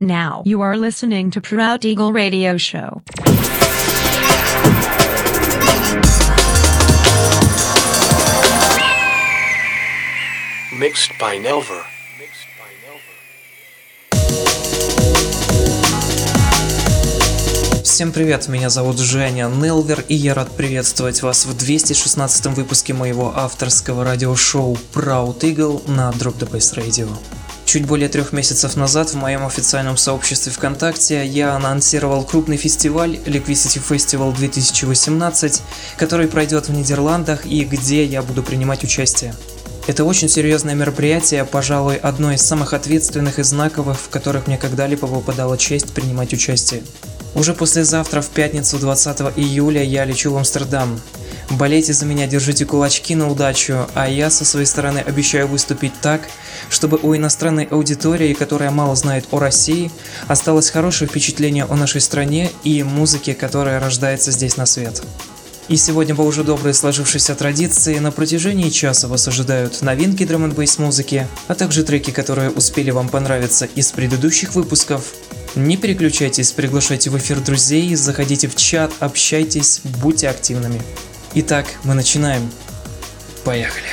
Now you are listening to Proud Eagle Radio Show. Mixed by Nelver. Всем привет, меня зовут Женя Нелвер, и я рад приветствовать вас в 216 выпуске моего авторского радиошоу Proud Eagle на Drop the Bass Radio. Чуть более трех месяцев назад в моем официальном сообществе ВКонтакте я анонсировал крупный фестиваль Liquidity Festival 2018, который пройдет в Нидерландах и где я буду принимать участие. Это очень серьезное мероприятие, пожалуй, одно из самых ответственных и знаковых, в которых мне когда-либо выпадала честь принимать участие. Уже послезавтра, в пятницу 20 июля, я лечу в Амстердам. Болейте за меня, держите кулачки на удачу, а я со своей стороны обещаю выступить так, чтобы у иностранной аудитории, которая мало знает о России, осталось хорошее впечатление о нашей стране и музыке, которая рождается здесь на свет. И сегодня по уже доброй сложившейся традиции на протяжении часа вас ожидают новинки драм н музыки, а также треки, которые успели вам понравиться из предыдущих выпусков. Не переключайтесь, приглашайте в эфир друзей, заходите в чат, общайтесь, будьте активными. Итак, мы начинаем. Поехали.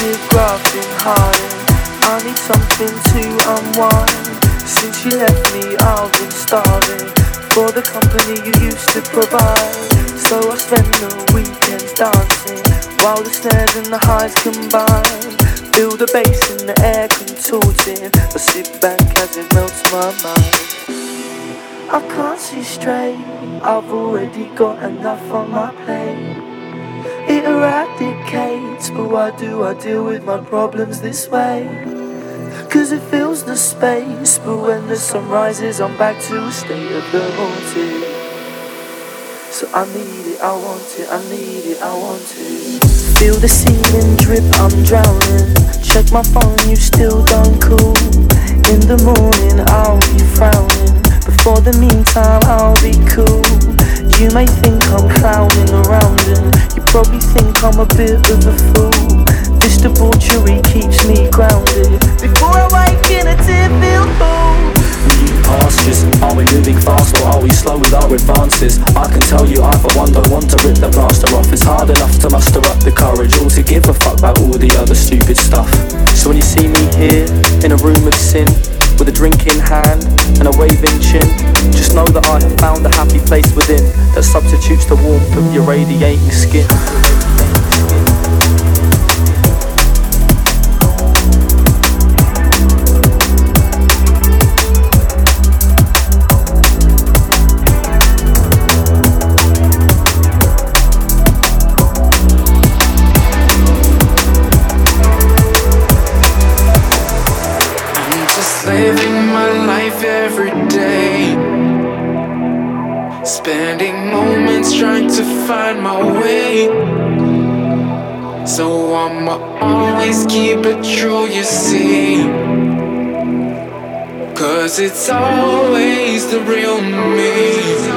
Here grafting hard. I need something to unwind. Since you left me, I've been starving for the company you used to provide. So I spend the weekends dancing while the snares and the highs combine. Feel the bass in the air contorting. I sit back as it melts my mind. I can't see straight. I've already got enough on my plate. It eradicates, but why do I deal with my problems this way? Cause it fills the space, but when the sun rises, I'm back to a state of the haunted. So I need it, I want it, I need it, I want it. Feel the ceiling drip, I'm drowning. Check my phone, you still don't cool. In the morning, I'll be frowning. Before the meantime, I'll be cool. You may think I'm clowning around and you probably think I'm a bit of a fool. This debauchery keeps me grounded. Before I wake in a tear-filled pool. Pastures, are we moving fast or are we slow with our advances? I can tell you I for one don't want to rip the plaster off It's hard enough to muster up the courage all to give a fuck about all the other stupid stuff So when you see me here, in a room of sin with a drink in hand and a waving chin. Just know that I have found a happy place within that substitutes the warmth of your radiating skin. Find my way. So I'ma always keep it true, you see. Cause it's always the real me.